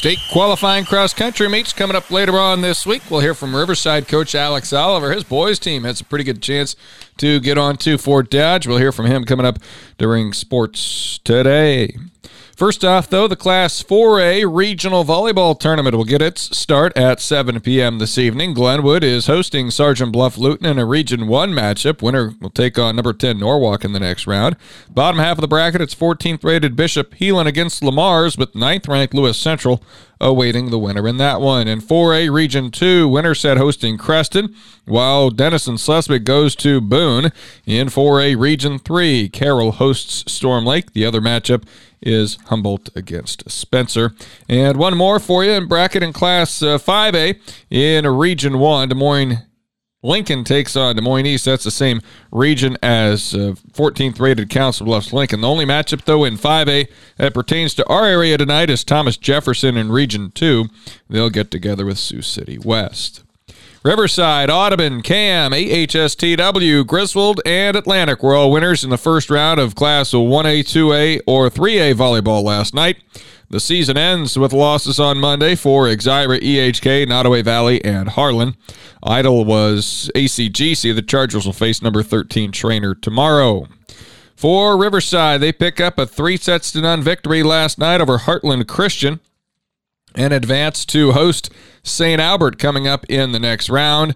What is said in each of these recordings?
State qualifying cross country meets coming up later on this week. We'll hear from Riverside coach Alex Oliver. His boys team has a pretty good chance to get on to Fort Dodge. We'll hear from him coming up during sports today. First off, though, the Class 4A Regional Volleyball Tournament will get its start at 7 p.m. this evening. Glenwood is hosting Sergeant Bluff Luton in a Region 1 matchup. Winner will take on number 10 Norwalk in the next round. Bottom half of the bracket, it's 14th rated Bishop Heelan against Lemars, with 9th ranked Lewis Central awaiting the winner in that one. In 4A Region 2, Winterset hosting Creston, while Denison Schleswig goes to Boone. In 4A Region 3, Carroll hosts Storm Lake. The other matchup is Humboldt against Spencer. And one more for you in bracket in Class uh, 5A in Region 1. Des Moines Lincoln takes on Des Moines East. That's the same region as uh, 14th rated Council Bluffs Lincoln. The only matchup, though, in 5A that pertains to our area tonight is Thomas Jefferson in Region 2. They'll get together with Sioux City West. Riverside, Audubon, Cam, AHSTW, Griswold, and Atlantic were all winners in the first round of Class 1A, 2A, or 3A volleyball last night. The season ends with losses on Monday for Exira, EHK, Nodaway Valley, and Harlan. Idle was ACGC. The Chargers will face number 13 Treynor tomorrow. For Riverside, they pick up a three sets to none victory last night over Heartland Christian and advance to host St. Albert coming up in the next round.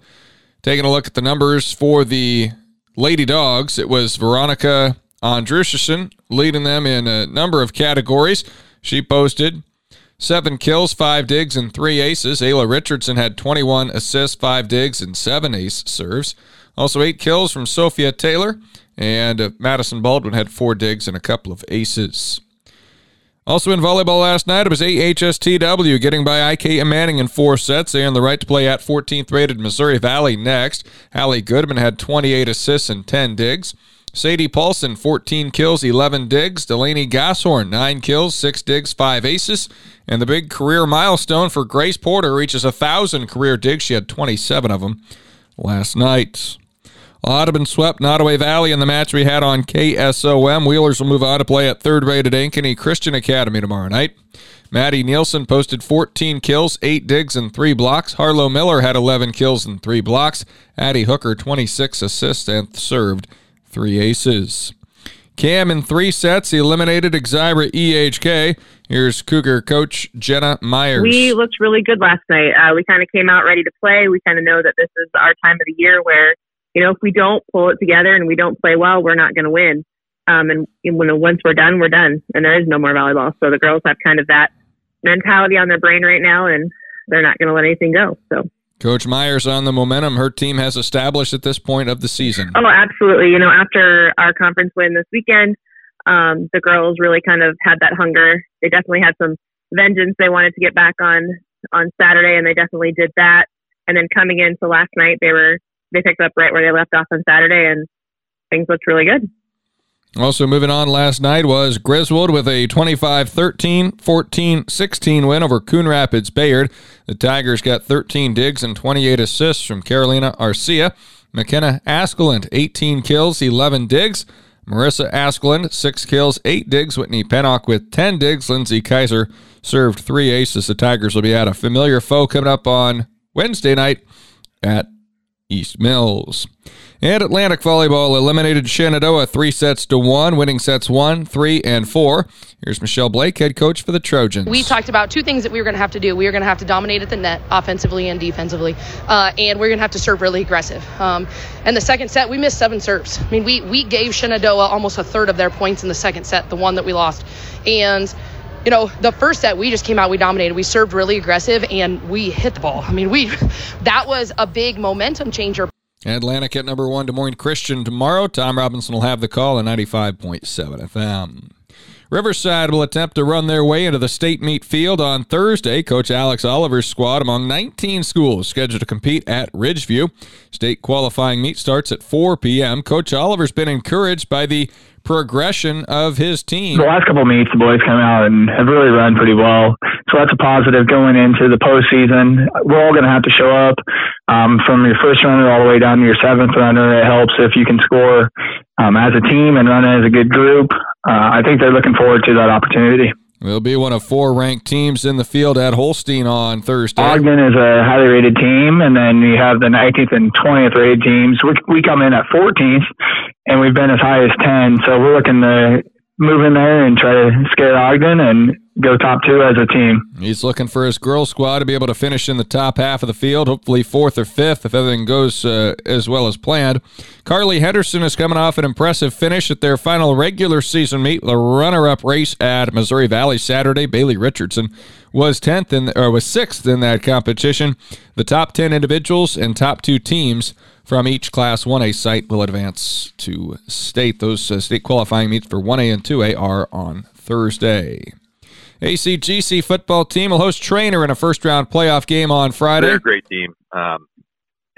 Taking a look at the numbers for the Lady Dogs, it was Veronica Andrushison leading them in a number of categories. She posted seven kills, five digs, and three aces. Ayla Richardson had 21 assists, five digs, and seven ace serves. Also, eight kills from Sophia Taylor, and Madison Baldwin had four digs and a couple of aces. Also in volleyball last night, it was AHSTW getting by IK Manning in four sets. They earned the right to play at 14th rated Missouri Valley next. Hallie Goodman had 28 assists and 10 digs. Sadie Paulson, 14 kills, 11 digs. Delaney Gasshorn, 9 kills, 6 digs, 5 aces. And the big career milestone for Grace Porter reaches a 1,000 career digs. She had 27 of them last night. Audubon swept Nodaway Valley in the match we had on KSOM. Wheelers will move on to play at third rated Ankeny Christian Academy tomorrow night. Maddie Nielsen posted 14 kills, 8 digs, and 3 blocks. Harlow Miller had 11 kills and 3 blocks. Addie Hooker, 26 assists and served 3 aces. Cam in three sets eliminated Exira EHK. Here's Cougar coach Jenna Myers. We looked really good last night. Uh, we kind of came out ready to play. We kind of know that this is our time of the year where you know, if we don't pull it together and we don't play well, we're not going to win. Um, and when once we're done, we're done, and there is no more volleyball. So the girls have kind of that mentality on their brain right now, and they're not going to let anything go. So. Coach Myers on the momentum her team has established at this point of the season. Oh, absolutely. You know, after our conference win this weekend, um, the girls really kind of had that hunger. They definitely had some vengeance they wanted to get back on on Saturday, and they definitely did that. And then coming into last night, they were they picked up right where they left off on Saturday, and things looked really good. Also moving on last night was Griswold with a 25-13, 14-16 win over Coon Rapids Bayard. The Tigers got 13 digs and 28 assists from Carolina Arcia. McKenna Askeland, 18 kills, 11 digs. Marissa Askeland, 6 kills, 8 digs. Whitney Pennock with 10 digs. Lindsey Kaiser served 3 aces. The Tigers will be at a familiar foe coming up on Wednesday night at East Mills. And Atlantic Volleyball eliminated Shenandoah three sets to one, winning sets one, three, and four. Here's Michelle Blake, head coach for the Trojans. We talked about two things that we were going to have to do. We were going to have to dominate at the net, offensively and defensively, uh, and we are going to have to serve really aggressive. Um, and the second set, we missed seven serves. I mean, we we gave Shenandoah almost a third of their points in the second set, the one that we lost, and you know, the first set we just came out, we dominated, we served really aggressive, and we hit the ball. I mean, we that was a big momentum changer. Atlantic at number one, Des Moines Christian tomorrow. Tom Robinson will have the call at 95.7 FM. Riverside will attempt to run their way into the state meet field on Thursday. Coach Alex Oliver's squad among 19 schools scheduled to compete at Ridgeview. State qualifying meet starts at 4 p.m. Coach Oliver's been encouraged by the progression of his team. The last couple of meets, the boys come out and have really run pretty well. So that's a positive going into the postseason. We're all going to have to show up um, from your first runner all the way down to your seventh runner. It helps if you can score um, as a team and run as a good group. Uh, I think they're looking forward to that opportunity. They'll be one of four ranked teams in the field at Holstein on Thursday. Ogden is a highly rated team, and then you have the 19th and 20th rated teams. We, we come in at 14th, and we've been as high as 10. So we're looking to move in there and try to scare Ogden and go top two as a team. He's looking for his girls squad to be able to finish in the top half of the field, hopefully fourth or fifth if everything goes uh, as well as planned. Carly Henderson is coming off an impressive finish at their final regular season meet, the runner-up race at Missouri Valley Saturday. Bailey Richardson was tenth in or was sixth in that competition. The top ten individuals and top two teams from each Class 1A site will advance to state. Those uh, state qualifying meets for 1A and 2A are on Thursday. ACGC football team will host Treynor in a first round playoff game on Friday. They're a great team. Um,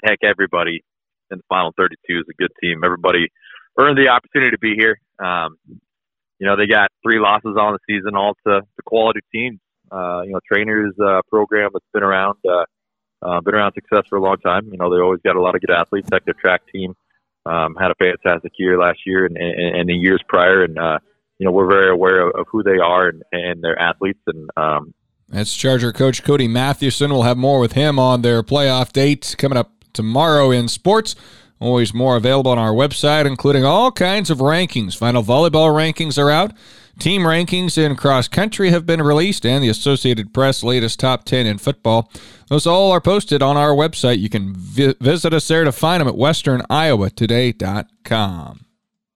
heck, everybody in the final 32 is a good team. Everybody earned the opportunity to be here. Um, you know, they got three losses on the season, all to, to quality teams. Uh, you know, Treynor's uh, program that's been around, uh, uh, been around success for a long time. You know, they always got a lot of good athletes. Heck, their track team um, had a fantastic year last year and, and, and the years prior, and uh, you know, we're very aware of, who they are and, and their athletes. And um, that's Charger coach Cody Mathewson. We'll have more with him on their playoff date coming up tomorrow in sports. Always more available on our website, including all kinds of rankings. Final volleyball rankings are out. Team rankings in cross country have been released, and the Associated Press latest top 10 in football. Those all are posted on our website. You can vi- visit us there to find them at westerniowatoday.com.